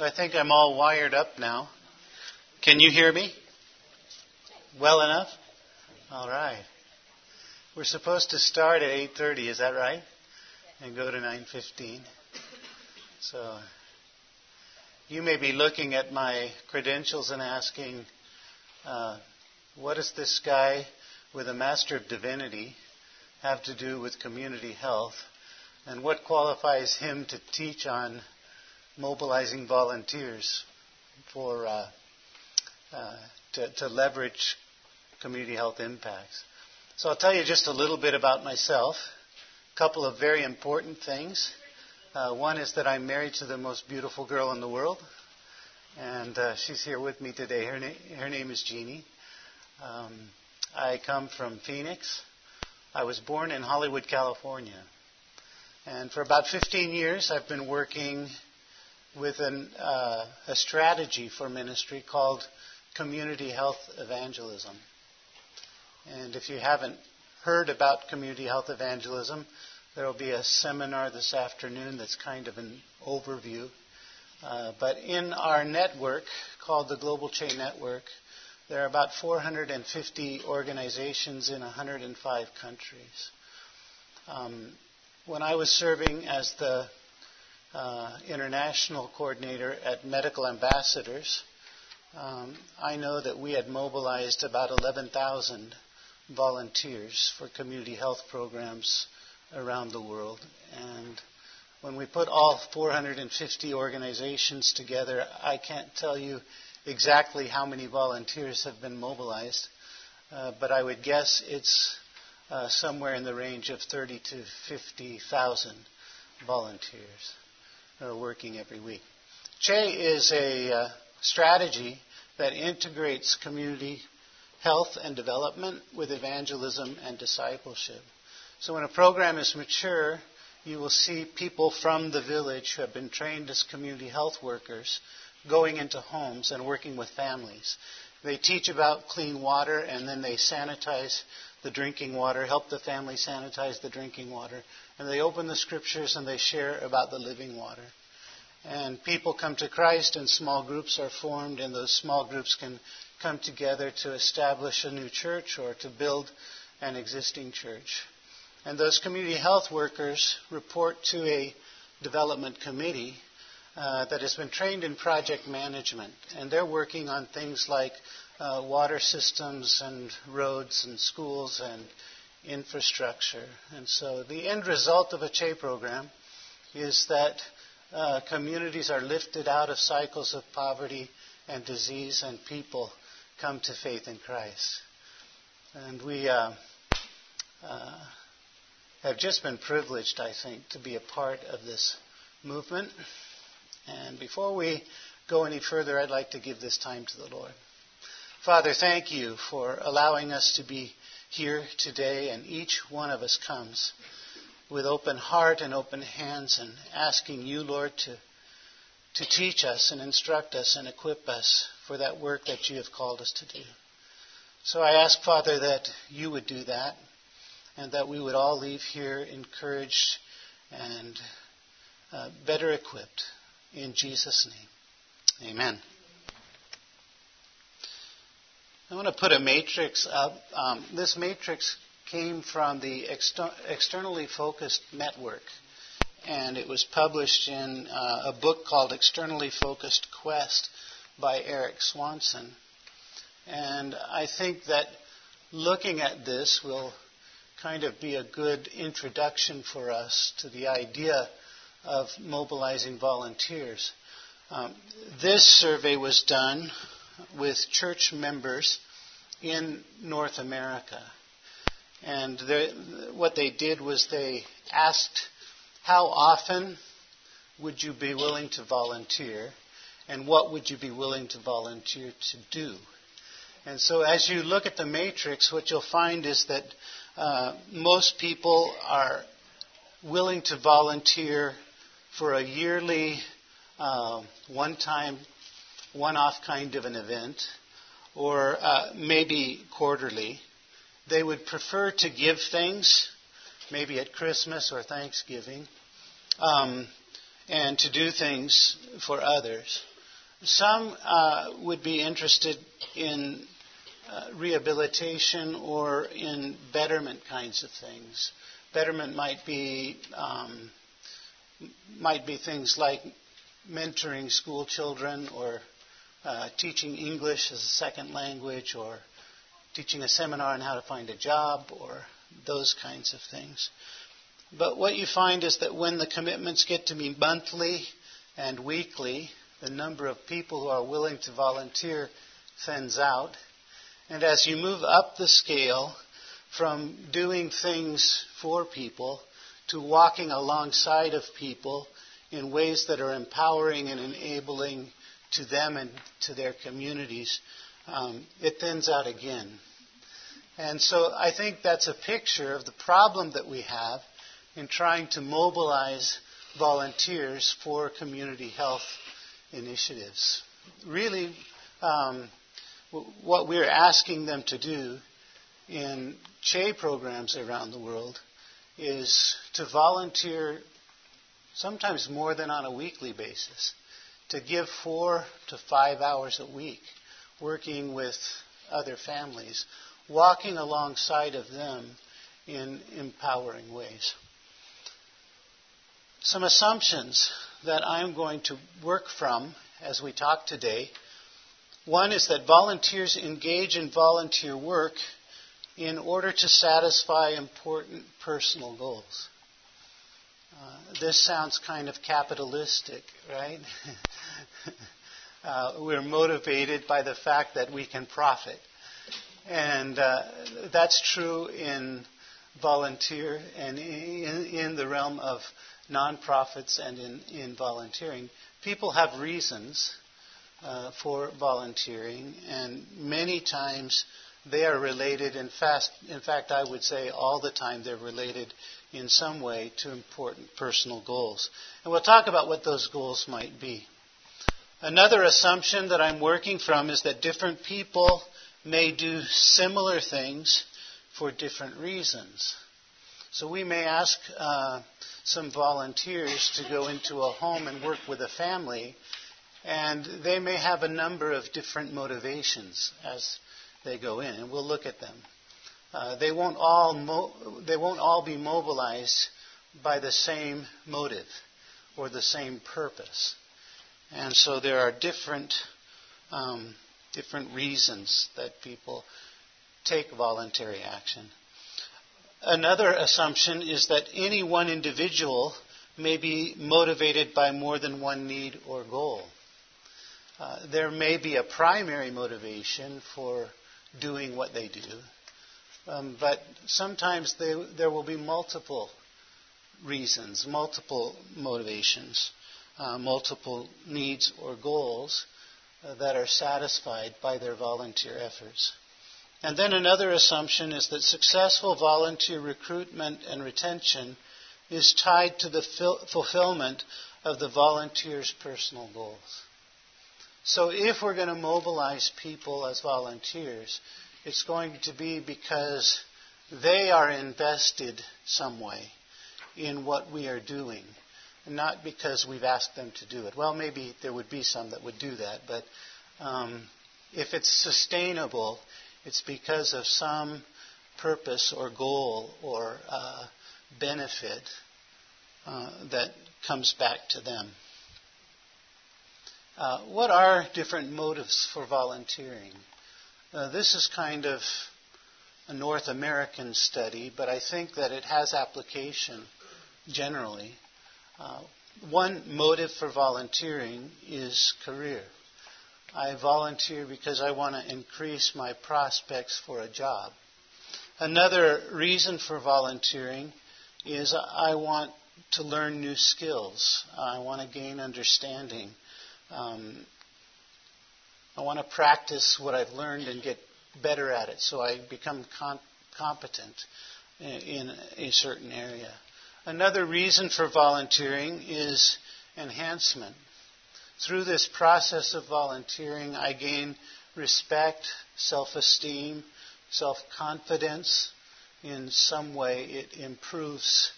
I think I'm all wired up now. Can you hear me? Well enough? All right. We're supposed to start at 8:30, is that right? And go to 9:15. So you may be looking at my credentials and asking, uh, what does this guy with a Master of Divinity have to do with community health? And what qualifies him to teach on mobilizing volunteers for uh, uh, to, to, leverage community health impacts. So I'll tell you just a little bit about myself. A couple of very important things. Uh, one is that I'm married to the most beautiful girl in the world, and uh, she's here with me today. Her, na- her name is Jeannie. Um, I come from Phoenix. I was born in Hollywood, California. And for about 15 years, I've been working with an, uh, a strategy for ministry called Community Health Evangelism. And if you haven't heard about Community Health Evangelism, there will be a seminar this afternoon that's kind of an overview. Uh, but in our network called the Global CHE Network, there are about 450 organizations in 105 countries. Um, when I was serving as the uh, international coordinator at Medical Ambassadors, um, I know that we had mobilized about 11,000 volunteers for community health programs around the world. And when we put all 450 organizations together, I can't tell you exactly how many volunteers have been mobilized, uh, but I would guess it's uh, somewhere in the range of 30 to 50,000 volunteers are working every week. CHE is a uh, strategy that integrates community health and development with evangelism and discipleship. So when a program is mature, you will see people from the village who have been trained as community health workers going into homes and working with families. They teach about clean water and then they sanitize the drinking water, help the family sanitize the drinking water, and they open the scriptures and they share about the living water. And people come to Christ and small groups are formed and those small groups can come together to establish a new church or to build an existing church. And those community health workers report to a development committee uh, that has been trained in project management, and they're working on things like uh, water systems and roads and schools and infrastructure. And so the end result of a CHE program is that uh, communities are lifted out of cycles of poverty and disease, and people come to faith in Christ. And we uh, uh, have just been privileged, I think, to be a part of this movement. And before we go any further, I'd like to give this time to the Lord. Father, thank you for allowing us to be here today, and each one of us comes with open heart and open hands and asking you, Lord, to, to teach us and instruct us and equip us for that work that you have called us to do. So I ask, Father, that you would do that and that we would all leave here encouraged and uh, better equipped. In Jesus' name, amen. I want to put a matrix up. Um, this matrix came from the exter- externally focused network, and it was published in uh, a book called Externally Focused Quest by Eric Swanson. And I think that looking at this will kind of be a good introduction for us to the idea of mobilizing volunteers. Um, this survey was done with church members in North America. And what they did was they asked, How often would you be willing to volunteer? And what would you be willing to volunteer to do? And so, as you look at the matrix, what you'll find is that uh, most people are willing to volunteer for a yearly, uh, one time one off kind of an event, or uh, maybe quarterly. They would prefer to give things, maybe at Christmas or Thanksgiving. Um, and to do things for others. Some uh, would be interested in uh, rehabilitation or in betterment kinds of things. Betterment might be um, might be things like mentoring school children or uh, teaching English as a second language or teaching a seminar on how to find a job or those kinds of things. But what you find is that when the commitments get to be monthly and weekly, the number of people who are willing to volunteer thins out. And as you move up the scale from doing things for people to walking alongside of people in ways that are empowering and enabling to them and to their communities, um, it thins out again. And so I think that's a picture of the problem that we have in trying to mobilize volunteers for community health initiatives. Really, um, what we're asking them to do in CHE programs around the world is to volunteer sometimes more than on a weekly basis, to give four to five hours a week working with other families, walking alongside of them in empowering ways. Some assumptions that I'm going to work from as we talk today. One is that volunteers engage in volunteer work in order to satisfy important personal goals. Uh, this sounds kind of capitalistic, right? uh, we're motivated by the fact that we can profit. And uh, that's true in volunteer and in, in the realm of nonprofits and in, in volunteering. People have reasons uh, for volunteering, and many times they are related. In, fast, in fact, I would say all the time they're related in some way to important personal goals. And we'll talk about what those goals might be. Another assumption that I'm working from is that different people may do similar things for different reasons. So we may ask uh, some volunteers to go into a home and work with a family, and they may have a number of different motivations as they go in, and we'll look at them. Uh, they won't all mo- they won't all be mobilized by the same motive or the same purpose, and so there are different um, different reasons that people take voluntary action. Another assumption is that any one individual may be motivated by more than one need or goal. Uh, there may be a primary motivation for doing what they do, um, but sometimes they, there will be multiple reasons, multiple motivations, uh, multiple needs or goals uh, that are satisfied by their volunteer efforts. And then another assumption is that successful volunteer recruitment and retention is tied to the fil- fulfillment of the volunteer's personal goals. So if we're going to mobilize people as volunteers, it's going to be because they are invested some way in what we are doing, not because we've asked them to do it. Well, maybe there would be some that would do that, but um, if it's sustainable, it's because of some purpose or goal or uh, benefit uh, that comes back to them. Uh, what are different motives for volunteering? Uh, this is kind of a North American study, but I think that it has application generally. Uh, one motive for volunteering is career. I volunteer because I want to increase my prospects for a job. Another reason for volunteering is I want to learn new skills. I want to gain understanding. Um, I want to practice what I've learned and get better at it so I become com- competent in, a certain area. Another reason for volunteering is enhancement. Through this process of volunteering, I gain respect, self esteem, self confidence. In some way, it improves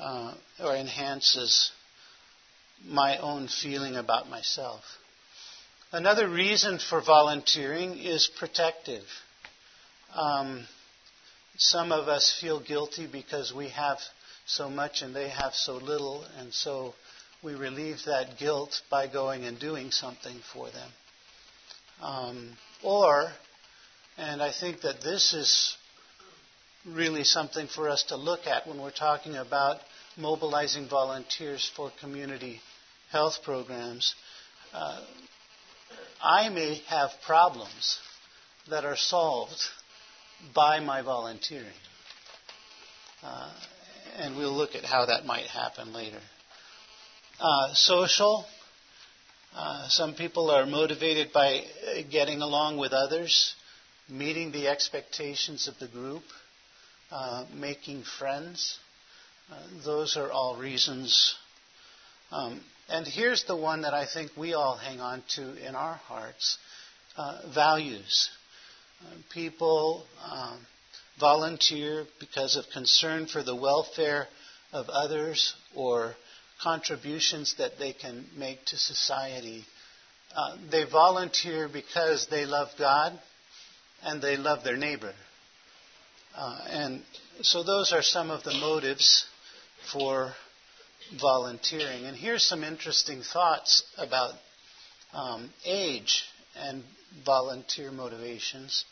uh, or enhances my own feeling about myself. Another reason for volunteering is protective. Um, some of us feel guilty because we have so much and they have so little, and so we relieve that guilt by going and doing something for them. Um, or, and I think that this is really something for us to look at when we're talking about mobilizing volunteers for community health programs. Uh, I may have problems that are solved by my volunteering. Uh, and we'll look at how that might happen later. Uh, social. Uh, some people are motivated by getting along with others, meeting the expectations of the group, uh, making friends. Uh, those are all reasons. Um, and here's the one that I think we all hang on to in our hearts uh, values. people um, volunteer because of concern for the welfare of others or contributions that they can make to society. Uh, they volunteer because they love God and they love their neighbor. Uh, and so those are some of the motives for volunteering. And here's some interesting thoughts about um, age and volunteer motivations.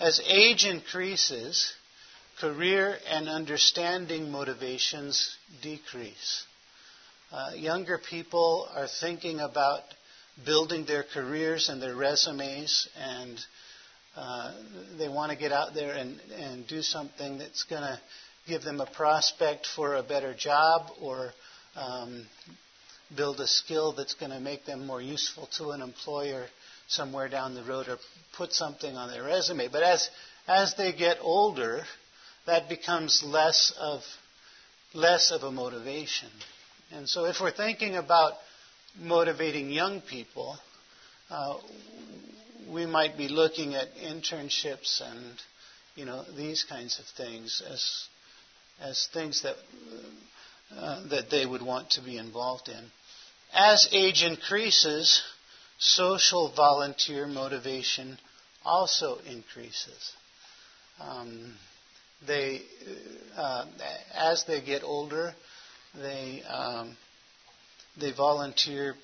As age increases, career and understanding motivations decrease. Uh, younger people are thinking about building their careers and their resumes, and uh, they want to get out there and, and do something that's going to give them a prospect for a better job or um, build a skill that's going to make them more useful to an employer somewhere down the road or put something on their resume. But as, as they get older, that becomes less of, less of a motivation. And so if we're thinking about motivating young people, uh, we might be looking at internships and you know these kinds of things as as things that uh, that they would want to be involved in. As age increases, social volunteer motivation also increases. Um, they, uh, as they get older, they um, they volunteer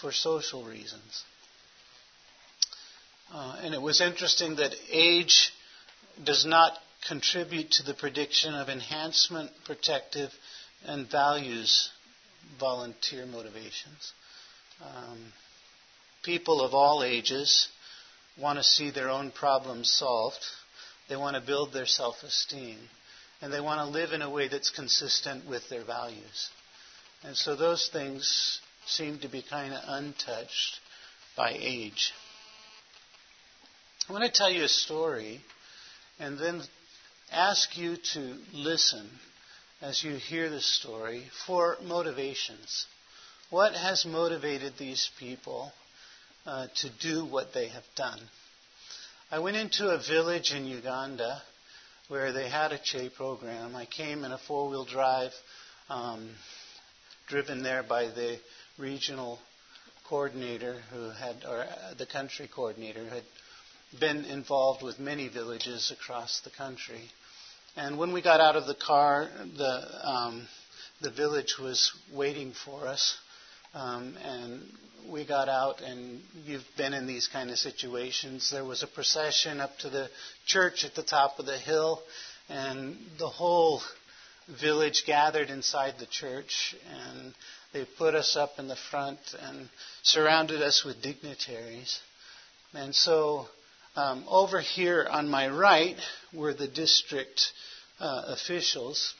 for social reasons. Uh, and it was interesting that age does not contribute to the prediction of enhancement, protective, and values volunteer motivations. Um, people of all ages want to see their own problems solved. They want to build their self esteem. And they want to live in a way that's consistent with their values. And so those things seem to be kind of untouched by age. I want to tell you a story and then ask you to listen as you hear the story for motivations. What has motivated these people uh, to do what they have done? I went into a village in Uganda where they had a CHE program. I came in a four wheel drive, um, driven there by the regional coordinator who had, or uh, the country coordinator who had been involved with many villages across the country. And when we got out of the car, the, um, the village was waiting for us. Um, and we got out, and you've been in these kind of situations. There was a procession up to the church at the top of the hill, and the whole village gathered inside the church, and they put us up in the front and surrounded us with dignitaries. And so um, over here on my right were the district uh, officials,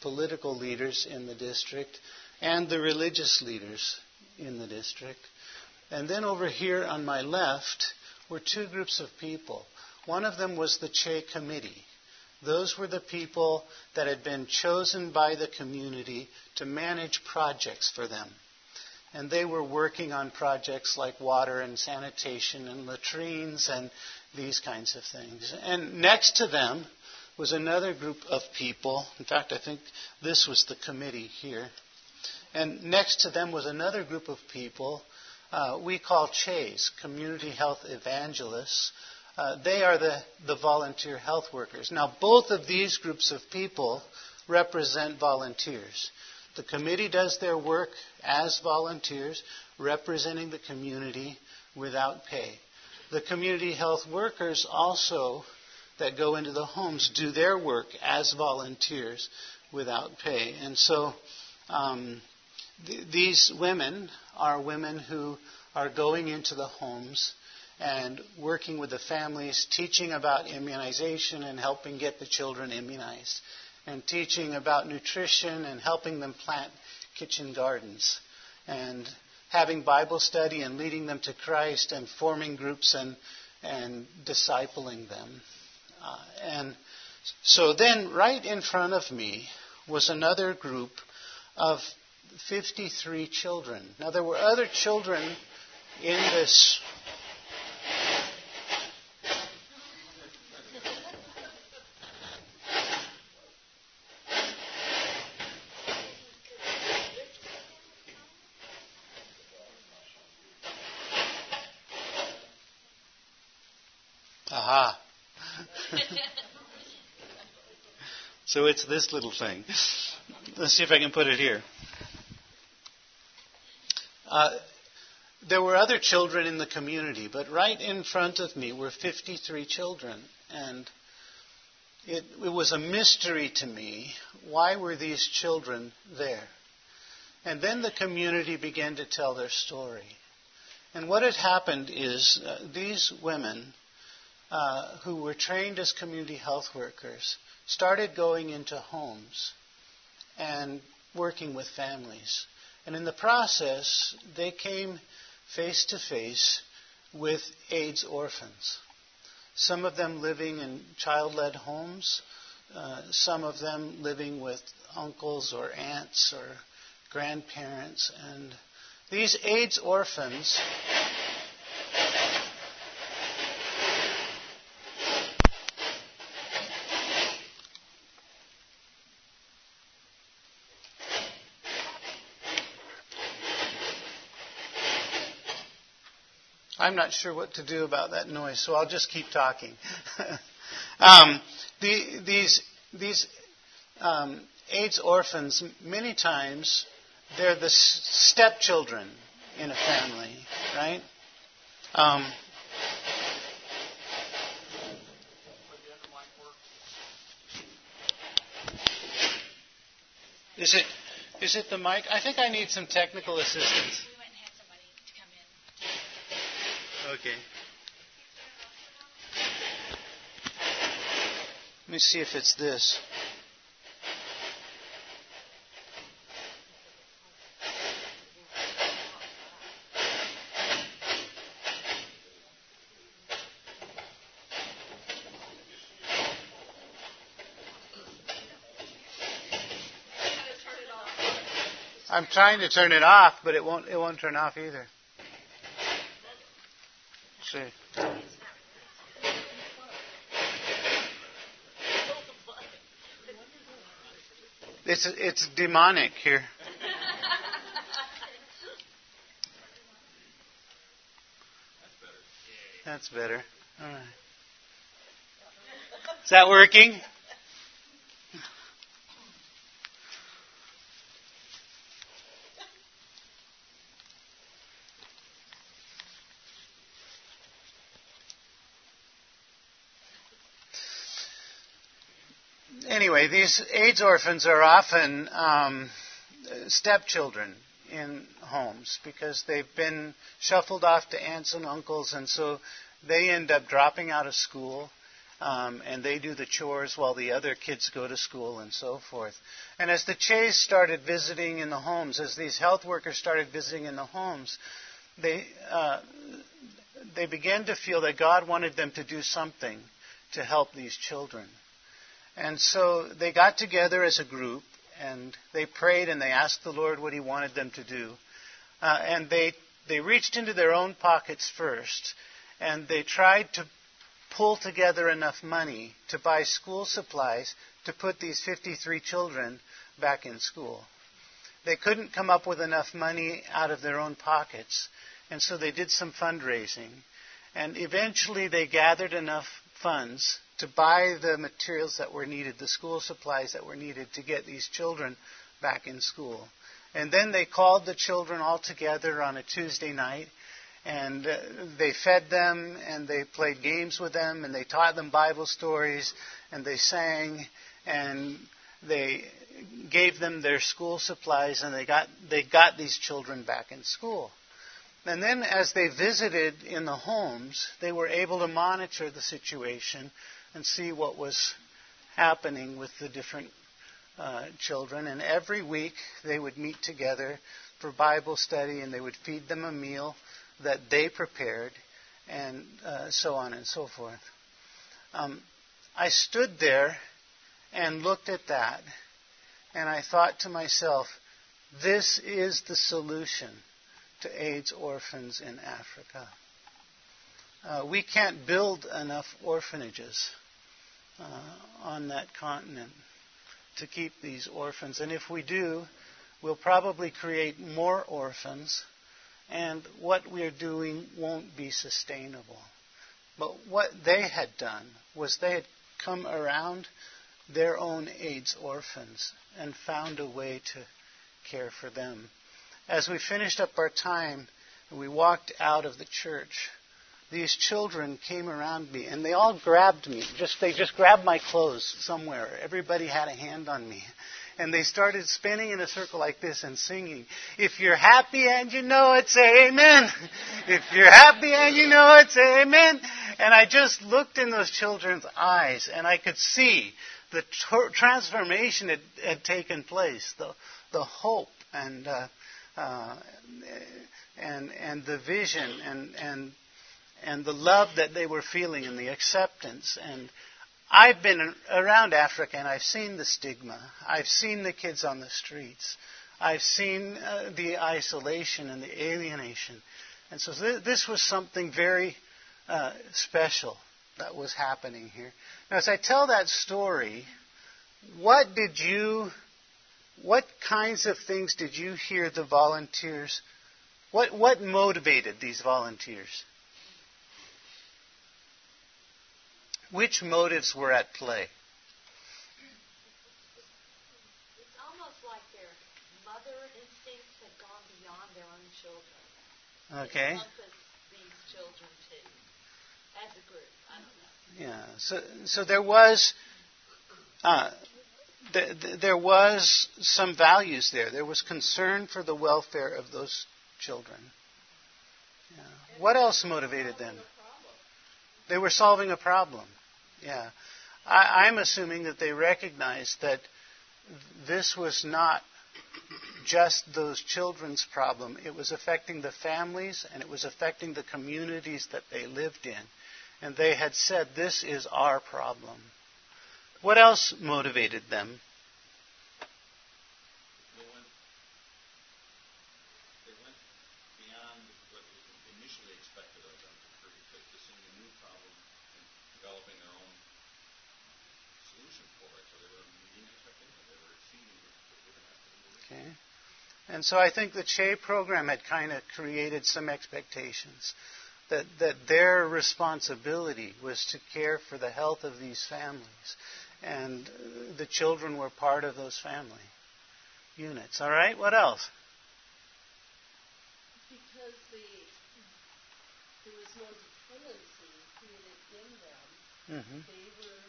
political leaders in the district, and the religious leaders in the district. And then over here on my left were two groups of people. One of them was the CHE committee. Those were the people that had been chosen by the community to manage projects for them. And they were working on projects like water and sanitation and latrines and these kinds of things. And next to them was another group of people. In fact, I think this was the committee here. And next to them was another group of people uh, we call CHEs, Community Health Evangelists. Uh, they are the, the volunteer health workers. Now, both of these groups of people represent volunteers. The committee does their work as volunteers, representing the community without pay. The community health workers also that go into the homes do their work as volunteers without pay. And so um, th- these women are women who are going into the homes and working with the families, teaching about immunization and helping get the children immunized, and teaching about nutrition and helping them plant kitchen gardens, and having Bible study and leading them to Christ and forming groups and, and discipling them. Uh, and so then, right in front of me was another group of 53 children. Now, there were other children in this. So it's this little thing. Let's see if I can put it here. Uh, there were other children in the community, but right in front of me were 53 children. And it, it, was a mystery to me why were these children there? And then the community began to tell their story. And what had happened is uh, these women uh, who were trained as community health workers started going into homes and working with families. And in the process, they came face to face with AIDS orphans. Some of them living in child led homes, uh, some of them living with uncles or aunts or grandparents. And these AIDS orphans I'm not sure what to do about that noise, so I'll just keep talking. um, the, these these um, AIDS orphans, many times, they're the stepchildren in a family, right? Um, is it is it the mic? I think I need some technical assistance. Okay. Let me see if it's this. I'm trying to turn it off, but it won't it won't turn off either It's it's demonic here. That's better. All right. Is that working? These AIDS orphans are often um, stepchildren in homes because they've been shuffled off to aunts and uncles, and so they end up dropping out of school. Um, and they do the chores while the other kids go to school and so forth. And as the CHEs started visiting in the homes, as these health workers started visiting in the homes, they uh, they began to feel that God wanted them to do something to help these children. And so they got together as a group and they prayed and they asked the Lord what He wanted them to do. Uh, and they, they reached into their own pockets first and they tried to pull together enough money to buy school supplies to put these 53 children back in school. they couldn't come up with enough money out of their own pockets. And so they did some fundraising. And eventually they gathered enough funds to buy the materials that were needed, the school supplies that were needed to get these children back in school. And then they called the children all together on a Tuesday night and uh, they fed them and they played games with them and they taught them Bible stories and they sang and they gave them their school supplies and they got they got these children back in school. And then as they visited in the homes, they were able to monitor the situation and see what was happening with the different uh, children. And every week they would meet together for Bible study and they would feed them a meal that they prepared and uh, so on and so forth. Um, I stood there and looked at that and I thought to myself, this is the solution to AIDS orphans in Africa. Uh, we can't build enough orphanages uh, on that continent to keep these orphans. And if we do, we'll probably create more orphans, and what we're doing won't be sustainable. But what they had done was they had come around their own AIDS orphans and found a way to care for them. As we finished up our time we walked out of the church, these children came around me and they all grabbed me. Just they just grabbed my clothes somewhere. Everybody had a hand on me. And they started spinning in a circle like this and singing. If you're happy and you know it, say amen. If you're happy and you know it, say amen. And I just looked in those children's eyes and I could see the transformation had, had taken place, the, the hope and, uh, uh, and, and the vision and, and, and the love that they were feeling and the acceptance. And I've been around Africa and I've seen the stigma. I've seen the kids on the streets. I've seen uh, the isolation and the alienation. And so th- this was something very uh, special that was happening here. Now, as I tell that story, what did you, what kinds of things did you hear the volunteers, what, what motivated these volunteers? Which motives were at play? It's almost like their mother instincts had gone beyond their own children. Okay. these children too, as a group. Yeah. So, so there was, uh, th- th- there was some values there. There was concern for the welfare of those children. Yeah. What else motivated them? They were solving a problem. Yeah. I, I'm assuming that they recognized that this was not just those children's problem. It was affecting the families and it was affecting the communities that they lived in and they had said, This is our problem. What else motivated them? They went, they went beyond what was initially expected of them to, to seeing a new problem and developing their own solution for it. So they were meeting expectations. They were exceeding what they were going to have to do. Okay. And so I think the CHE program had kind of created some expectations that, that their responsibility was to care for the health of these families. And the children were part of those family units. All right, what else? Because the, there was no dependency created in them, Mm-hmm. they were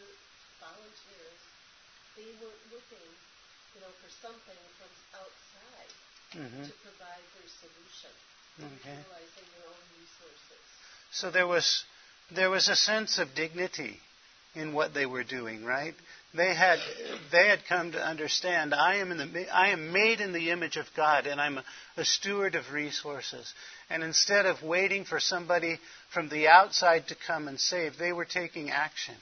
volunteers. They weren't looking, you know, for something from outside Mm-hmm. to provide their solution, Okay. utilizing their own resources. So there was there was a sense of dignity in what they were doing, right? They had they had come to understand I am in the I am made in the image of God and I'm a, a steward of resources. And instead of waiting for somebody from the outside to come and save, they were taking action.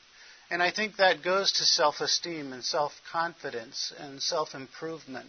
And I think that goes to self-esteem and self-confidence and self-improvement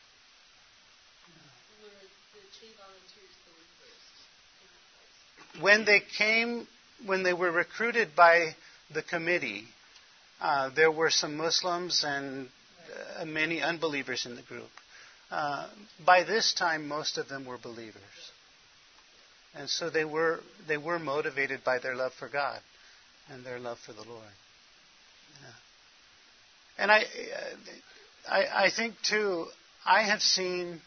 When they came, when they were recruited by the committee, uh, there were some Muslims and uh, many unbelievers in the group. Uh, by this time, most of them were believers, and so they were they were motivated by their love for God and their love for the Lord. Yeah. And I, I, I think too, I have seen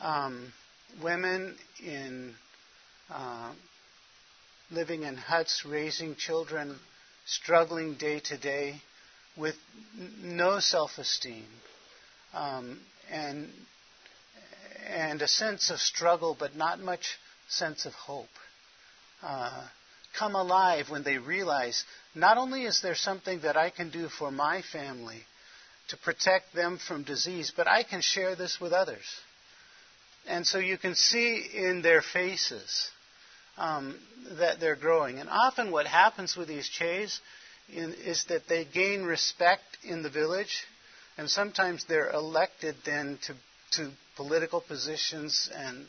um, women in uh, living in huts, raising children, struggling day to day with no self-esteem, um, and and a sense of struggle, but not much sense of hope. Uh, come alive when they realize not only is there something that I can do for my family to protect them from disease, but I can share this with others. And so you can see in their faces um, that they're growing. And often what happens with these CHEs in, is that they gain respect in the village, and sometimes they're elected then to, to political positions and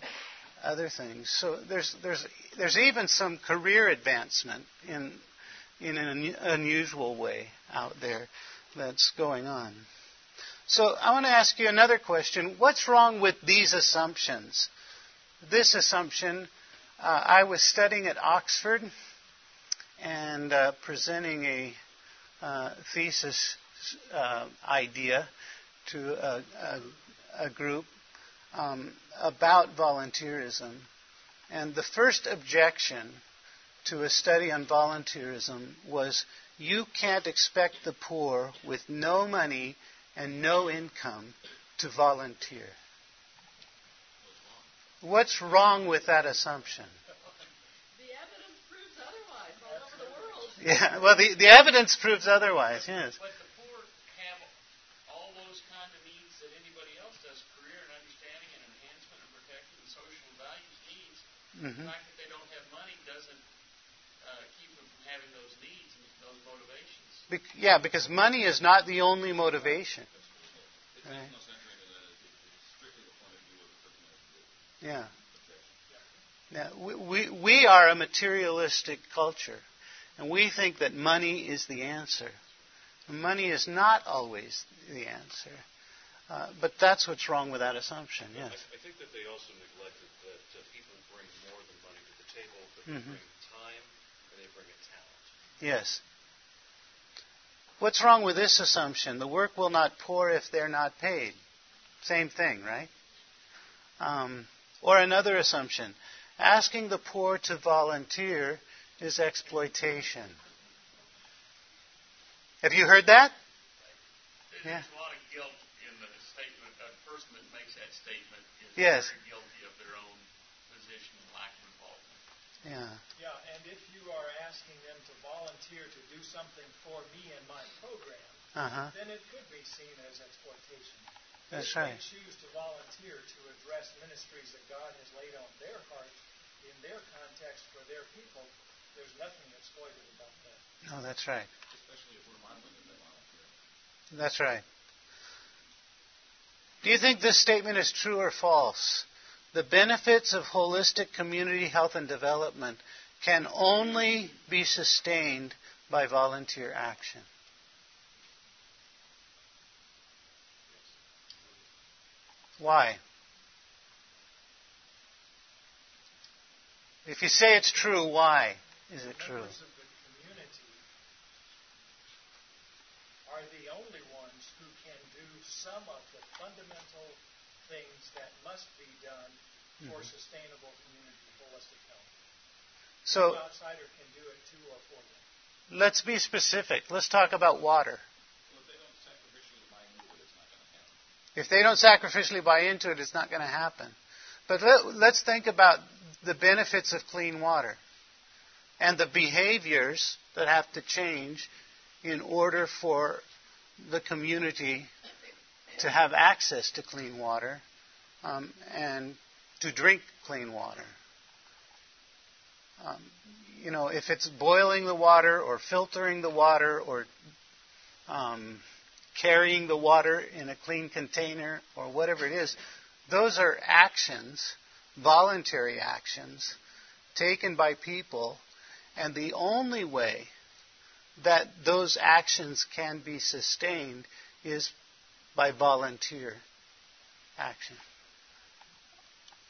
other things. So there's, there's, there's even some career advancement in, in an unusual way out there that's going on. So I want to ask you another question. What's wrong with these assumptions? This assumption, uh, I was studying at Oxford and uh, presenting a uh, thesis uh, idea to a, a, a group um, about volunteerism. And the first objection to a study on volunteerism was you can't expect the poor with no money and no income to volunteer. What's wrong with that assumption? The evidence proves otherwise all over the world. Yeah, well, the, the evidence proves otherwise, yes. But the poor have all those kind of needs that anybody else does career and understanding and enhancement and protection and social values needs. Mm-hmm. The fact that they don't have money doesn't uh, keep them from having those needs and those motivations. Be- yeah, because money is not the only motivation. Right. makes no sense to me that it's strictly the point of view of the person that Yeah. Yeah, we, we, we are a materialistic culture, and we think that money is the answer. Money is not always the answer. Uh, but that's what's wrong with that assumption, yes. I, I think that they also neglected that uh, people bring more than money to the table. That they Mhm. bring time and they bring a talent. Yes. What's wrong with this assumption? The work will not pour if they're not paid. Same thing, right? Um, or another assumption. Asking the poor to volunteer is exploitation. Have you heard that? Yeah. There's a lot of guilt in the statement. A person that makes that statement is Yes. very guilty of their own position and lack of involvement. Yeah. Yeah, and if you are asking them to volunteer to do something for me and my program, Uh huh. then it could be seen as exploitation. That's if right. they choose to volunteer to address ministries that God has laid on their hearts in their context for their people, there's nothing exploited about that. No, that's right. Especially if we're modeling it, they volunteer. That's right. Do you think this statement is true or false? The benefits of holistic community health and development can only be sustained by volunteer action. Why? If you say it's true, why is it true? Members of the community are the only ones who can do some of the fundamental things that must be done for Mhm. sustainable community holistic health. So no outsider can do it to or for them. let's be specific. Let's talk about water. Well, if they don't sacrificially buy into it, it's not going to happen. If they don't sacrificially buy into it, it's not going to happen. But let, let's think about the benefits of clean water and the behaviors that have to change in order for the community to have access to clean water um, and to drink clean water. Um, you know, if it's boiling the water or filtering the water or um, carrying the water in a clean container or whatever it is, those are actions, voluntary actions, taken by people, and the only way that those actions can be sustained is by volunteer action.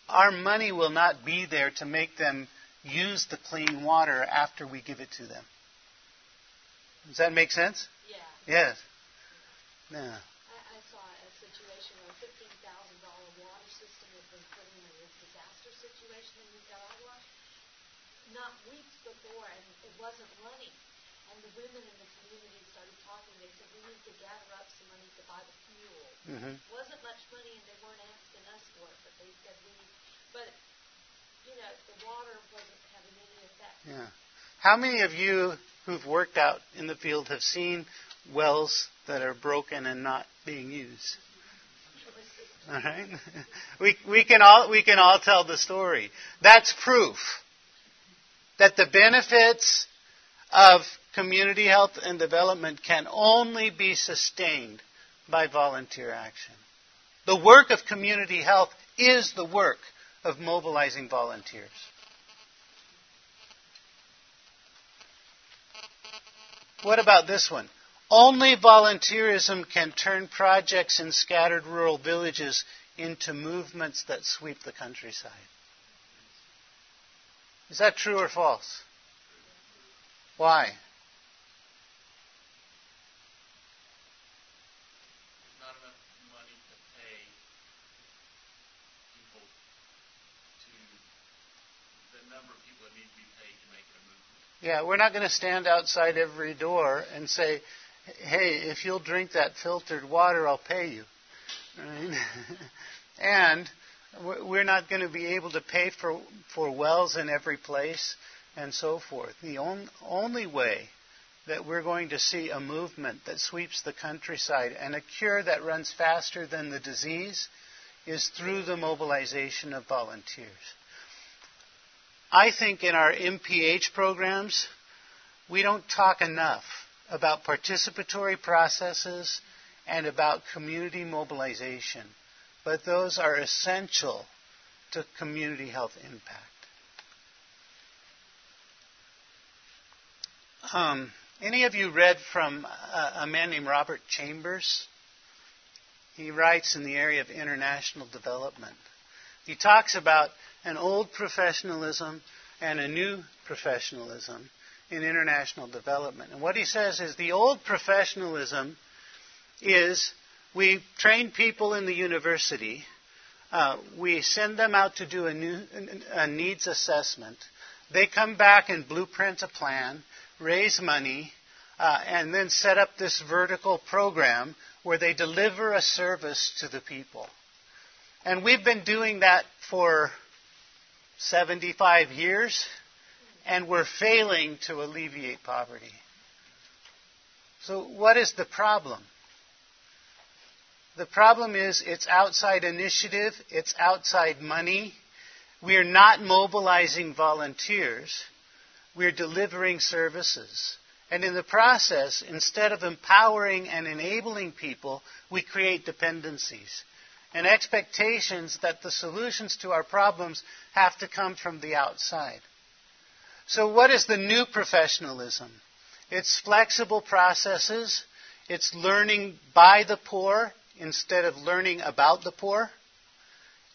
Our money will not be there to make them use the clean water after we give it to them. Does that make sense? Yeah. Yes. Yeah. I, I saw a situation where a fifteen thousand dollar water system had been put in a disaster situation in Nicaragua. Not weeks before, and it wasn't running. And the women in the community started talking. They said, "We need to gather up some money to buy the fuel." hmm It wasn't much money, and they weren't asking us for it, but they said we need. But you know, the water wasn't having any effect. Yeah. How many of you who've worked out in the field have seen wells that are broken and not being used? All right. We, we, can all, we can all tell the story. That's proof that the benefits of community health and development can only be sustained by volunteer action. The work of community health is the work of mobilizing volunteers. What about this one? Only volunteerism can turn projects in scattered rural villages into movements that sweep the countryside. Is that true or false? Why? Not enough money to pay people to, the number of people that need to be paid to make it a movement. Yeah, we're not going to stand outside every door and say, hey, if you'll drink that filtered water, I'll pay you. Right? and we're not going to be able to pay for, for wells in every place and so forth. The on, only way that we're going to see a movement that sweeps the countryside and a cure that runs faster than the disease is through the mobilization of volunteers. I think in our MPH programs, we don't talk enough about participatory processes and about community mobilization, but those are essential to community health impact. Um, any of you read from a, a man named Robert Chambers? He writes in the area of international development. He talks about an old professionalism and a new professionalism in international development. And what he says is the old professionalism is we train people in the university, uh, we send them out to do a, new, a needs assessment. They come back and blueprint a plan, raise money, uh, and then set up this vertical program where they deliver a service to the people. And we've been doing that for 75 years, and we're failing to alleviate poverty. So, what is the problem? The problem is it's outside initiative, it's outside money. We're not mobilizing volunteers, we're delivering services. And in the process, instead of empowering and enabling people, we create dependencies and expectations that the solutions to our problems have to come from the outside. So, what is the new professionalism? It's flexible processes, it's learning by the poor instead of learning about the poor.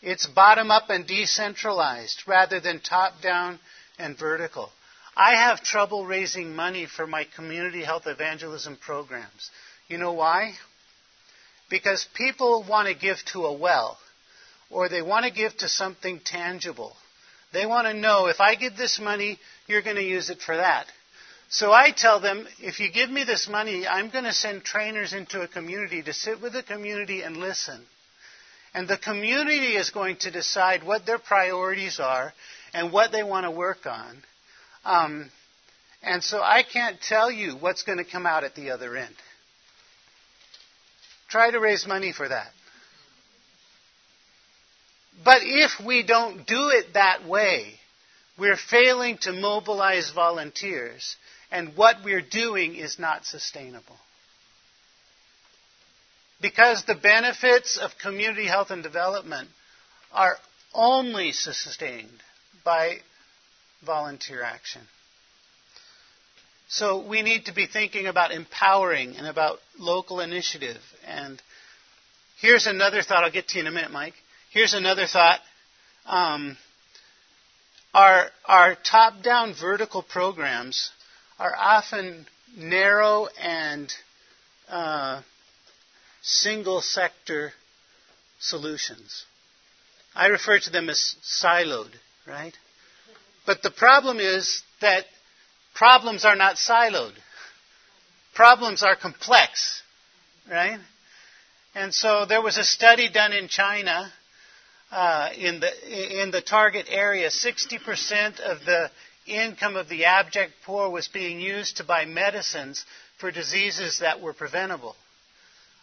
It's bottom up and decentralized rather than top down and vertical. I have trouble raising money for my community health evangelism programs. You know why? Because people want to give to a well, or they want to give to something tangible. They want to know if I give this money, you're going to use it for that. So I tell them, if you give me this money, I'm going to send trainers into a community to sit with the community and listen. And the community is going to decide what their priorities are and what they want to work on. Um, and so I can't tell you what's going to come out at the other end. Try to raise money for that. But if we don't do it that way, we're failing to mobilize volunteers, and what we're doing is not sustainable. Because the benefits of community health and development are only sustained by volunteer action. So we need to be thinking about empowering and about local initiative. And here's another thought. I'll get to in a minute, Mike. Here's another thought. Um, our our top-down vertical programs are often narrow and uh, single sector solutions. I refer to them as siloed, right? But the problem is that problems are not siloed. Problems are complex, right? And so there was a study done in China uh, in the in the target area. 60% of the income of the abject poor was being used to buy medicines for diseases that were preventable.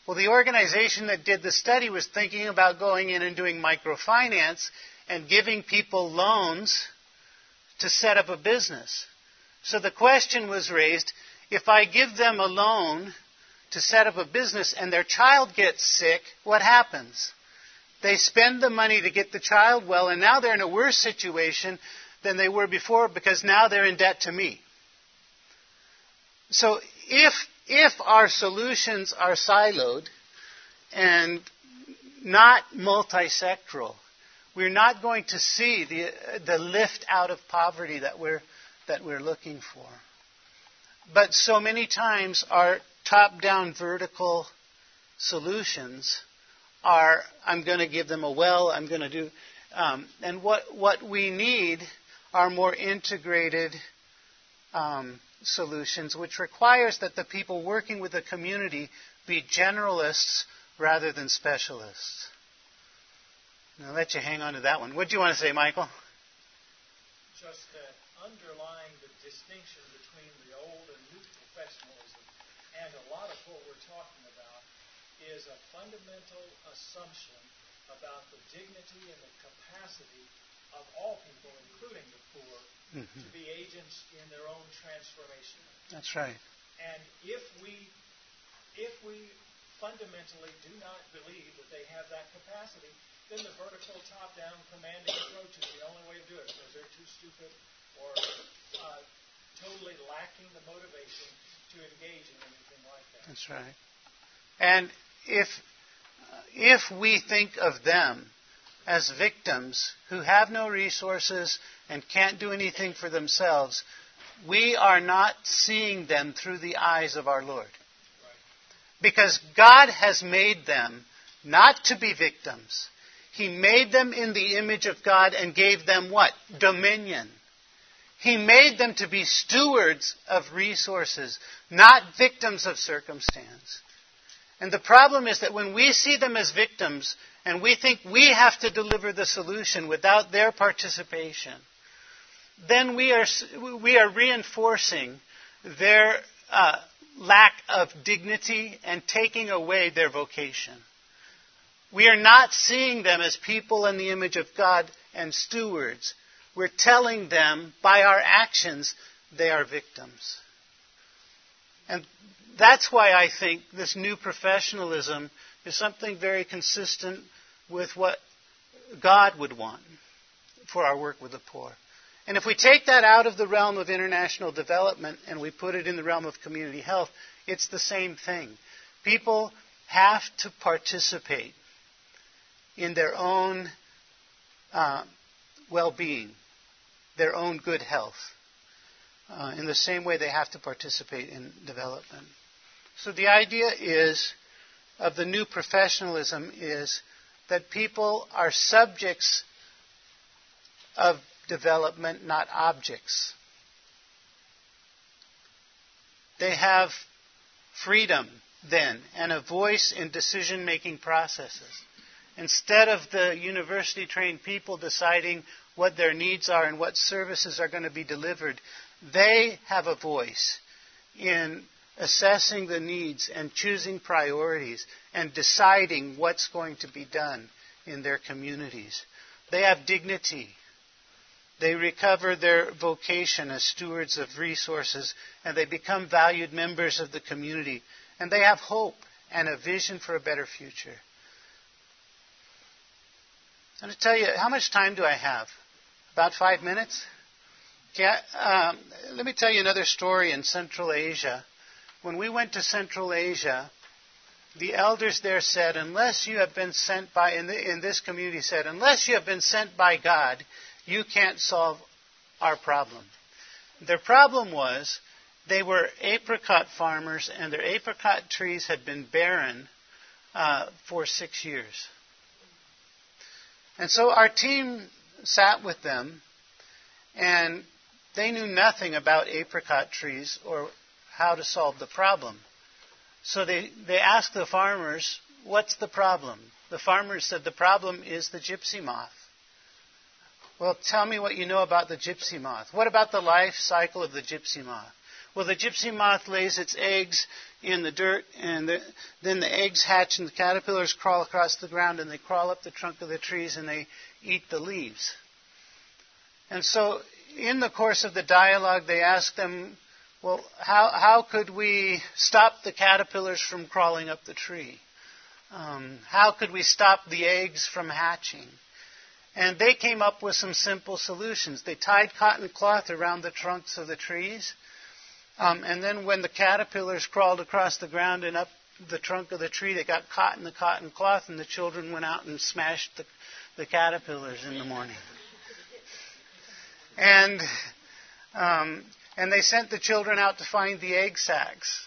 Well, the organization that did the study was thinking about going in and doing microfinance and giving people loans to set up a business. So the question was raised if I give them a loan to set up a business and their child gets sick, what happens? They spend the money to get the child well, and now they're in a worse situation than they were before because now they're in debt to me. So if, if our solutions are siloed and not multisectoral, we're not going to see the, the lift out of poverty that we're, that we're looking for. But so many times our top down vertical solutions are I'm going to give them a well, I'm going to do. Um, and what, what we need are more integrated um, solutions, which requires that the people working with the community be generalists rather than specialists. I'll let you hang on to that one. What do you want to say, Michael? Just that underlying the distinction between the old and new professionalism and a lot of what we're talking about is a fundamental assumption about the dignity and the capacity of all people, including the poor, mm-hmm. to be agents in their own transformation. That's right. And if we if we fundamentally do not believe that they have that capacity, then the vertical top-down commanding approach is the only way to do it because they're too stupid or uh, totally lacking the motivation to engage in anything like that. That's right. And if if we think of them as victims who have no resources and can't do anything for themselves, we are not seeing them through the eyes of our Lord. Because God has made them not to be victims. He made them in the image of God and gave them what? Dominion. He made them to be stewards of resources, not victims of circumstance. And the problem is that when we see them as victims and we think we have to deliver the solution without their participation, then we are, we are reinforcing their uh, lack of dignity and taking away their vocation. We are not seeing them as people in the image of God and stewards. We're telling them by our actions they are victims. And that's why I think this new professionalism is something very consistent with what God would want for our work with the poor. And if we take that out of the realm of international development and we put it in the realm of community health, it's the same thing. People have to participate in their own uh, well being, their own good health, uh, in the same way they have to participate in development. So the idea is of the new professionalism is that people are subjects of development, not objects. They have freedom then and a voice in decision making processes. Instead of the university trained people deciding what their needs are and what services are going to be delivered, they have a voice in assessing the needs and choosing priorities and deciding what's going to be done in their communities. They have dignity They recover their vocation as stewards of resources and they become valued members of the community. And they have hope and a vision for a better future. I'm going to tell you, how much time do I have? About five minutes? Okay, um, let me tell you another story in Central Asia. When we went to Central Asia, the elders there said, unless you have been sent by, in, the, in this community said, unless you have been sent by God, you can't solve our problem. Their problem was they were apricot farmers, and their apricot trees had been barren uh, for six years. And so our team sat with them, and they knew nothing about apricot trees or how to solve the problem. So they, they asked the farmers, What's the problem? The farmers said, The problem is the gypsy moth. Well, tell me what you know about the gypsy moth. What about the life cycle of the gypsy moth? Well, the gypsy moth lays its eggs in the dirt, and the, then the eggs hatch, and the caterpillars crawl across the ground, and they crawl up the trunk of the trees, and they eat the leaves. And so, in the course of the dialogue, they ask them, well, how, how could we stop the caterpillars from crawling up the tree? Um, how could we stop the eggs from hatching? And they came up with some simple solutions. They tied cotton cloth around the trunks of the trees um, and then when the caterpillars crawled across the ground and up the trunk of the tree, they got caught in the cotton cloth, and the children went out and smashed the, the caterpillars in the morning. And um, and they sent the children out to find the egg sacs,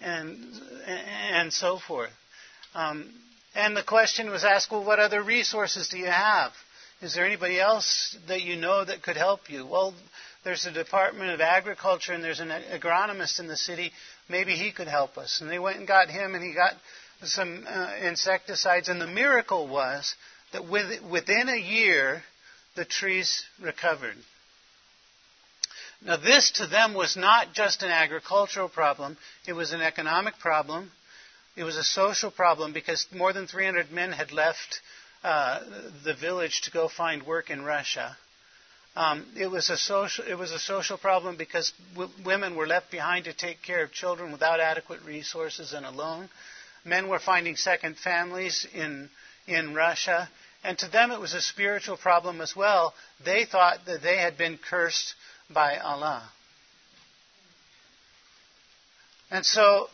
and and so forth. Um, and the question was asked, well, what other resources do you have? Is there anybody else that you know that could help you? Well, there's a Department of Agriculture and there's an agronomist in the city. Maybe he could help us. And they went and got him and he got some uh, insecticides. And the miracle was that with, within a year, the trees recovered. Now, this to them was not just an agricultural problem, it was an economic problem. It was a social problem because more than 300 men had left uh, the village to go find work in Russia. Um, it was a social it was a social problem because w- women were left behind to take care of children without adequate resources and alone. Men were finding second families in in Russia, and to them it was a spiritual problem as well. They thought that they had been cursed by Allah. And so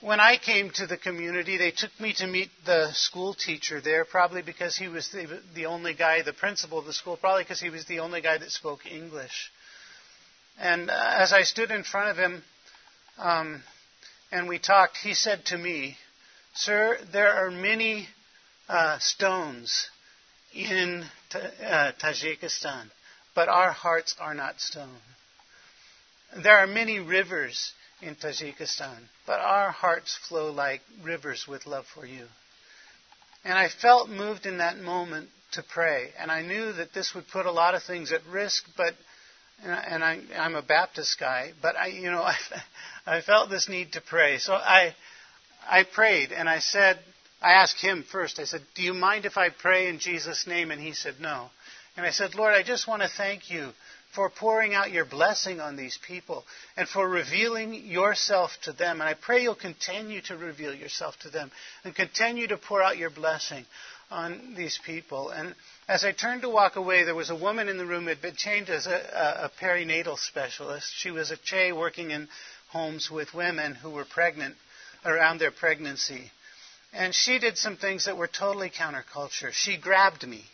when I came to the community, they took me to meet the school teacher there, probably because he was the, the only guy, the principal of the school, probably because he was the only guy that spoke English. And uh, as I stood in front of him um, and we talked, he said to me, Sir, there are many uh, stones in uh, Tajikistan, but our hearts are not stone. There are many rivers in Tajikistan, but our hearts flow like rivers with love for you. And I felt moved in that moment to pray, and I knew that this would put a lot of things at risk, but and I, am a Baptist guy, but I, you know, I, I felt this need to pray. So I, I prayed, and I said, I asked him first. I said, "Do you mind if I pray in Jesus' name?" And he said, "No." And I said, "Lord, I just want to thank you for pouring out your blessing on these people and for revealing yourself to them. And I pray you'll continue to reveal yourself to them and continue to pour out your blessing on these people. And as I turned to walk away, there was a woman in the room who had been trained as a, a, a perinatal specialist. She was a CHE working in homes with women who were pregnant around their pregnancy. And she did some things that were totally counterculture. She grabbed me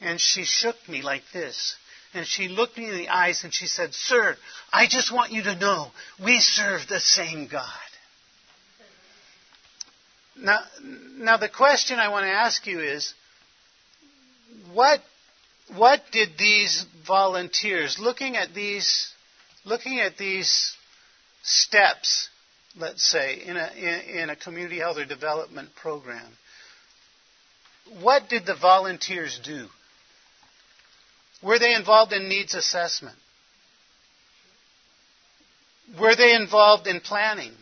and she shook me like this and she looked me in the eyes and she said, Sir, I just want you to know we serve the same God. Now, now the question I want to ask you is, what, what did these volunteers, looking at these, looking at these steps, let's say, in a, in, in a community health or development program, what did the volunteers do? Were they involved in needs assessment? Were they involved in planning?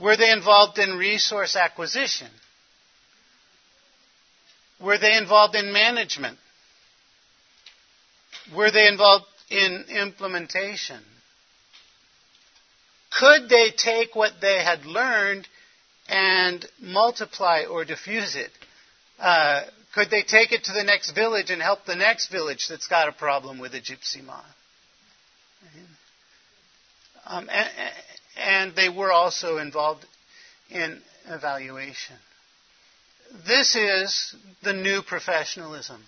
Were they involved in resource acquisition? Were they involved in management? Were they involved in implementation? Could they take what they had learned and multiply or diffuse it? Uh, could they take it to the next village and help the next village that's got a problem with a gypsy moth? Um, and, and they were also involved in evaluation. This is the new professionalism.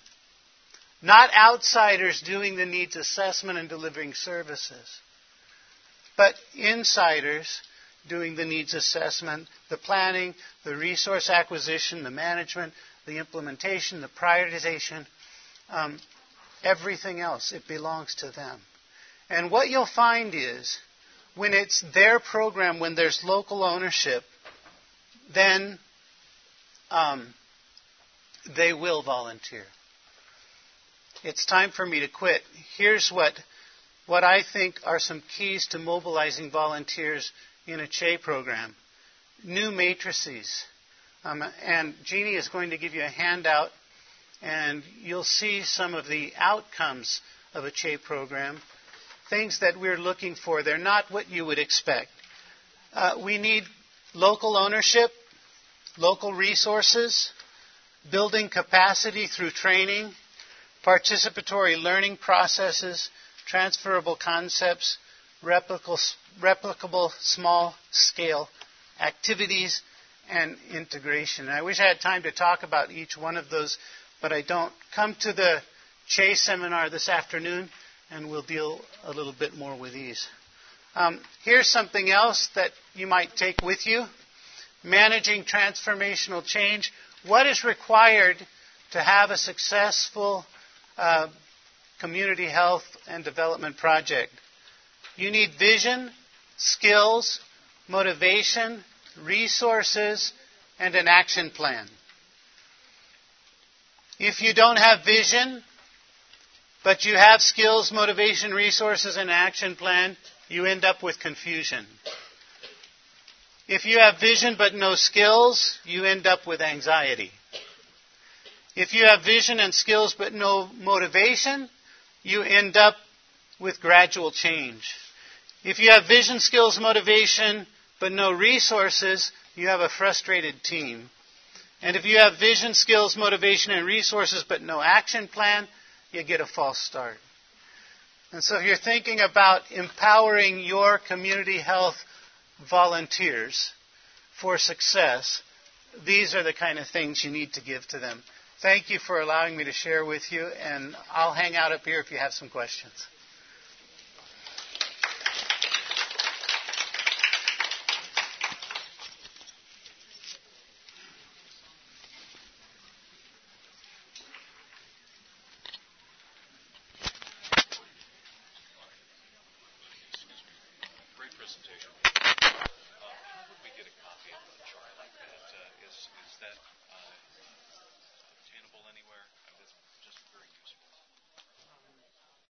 Not outsiders doing the needs assessment and delivering services, but insiders doing the needs assessment, the planning, the resource acquisition, the management, the implementation, the prioritization, um, everything else. It belongs to them. And what you'll find is when it's their program, when there's local ownership, then um, they will volunteer. It's time for me to quit. Here's what, what I think are some keys to mobilizing volunteers in a CHE program. New matrices. Um, and Jeannie is going to give you a handout, and you'll see some of the outcomes of a CHE program things that we're looking for. They're not what you would expect. Uh, we need local ownership, local resources, building capacity through training, participatory learning processes, transferable concepts, replicable, replicable small scale activities, and integration. And I wish I had time to talk about each one of those, but I don't. Come to the CHE seminar this afternoon and we'll deal a little bit more with these. Um, here's something else that you might take with you managing transformational change. What is required to have a successful uh, community health and development project? You need vision, skills, motivation, resources, and an action plan. If you don't have vision, but you have skills, motivation, resources, and action plan, you end up with confusion. If you have vision but no skills, you end up with anxiety. If you have vision and skills but no motivation, you end up with gradual change. If you have vision, skills, motivation, but no resources, you have a frustrated team. And if you have vision, skills, motivation, and resources, but no action plan, you get a false start. And so if you're thinking about empowering your community health volunteers for success, these are the kind of things you need to give to them. Thank you for allowing me to share with you, and I'll hang out up here if you have some questions.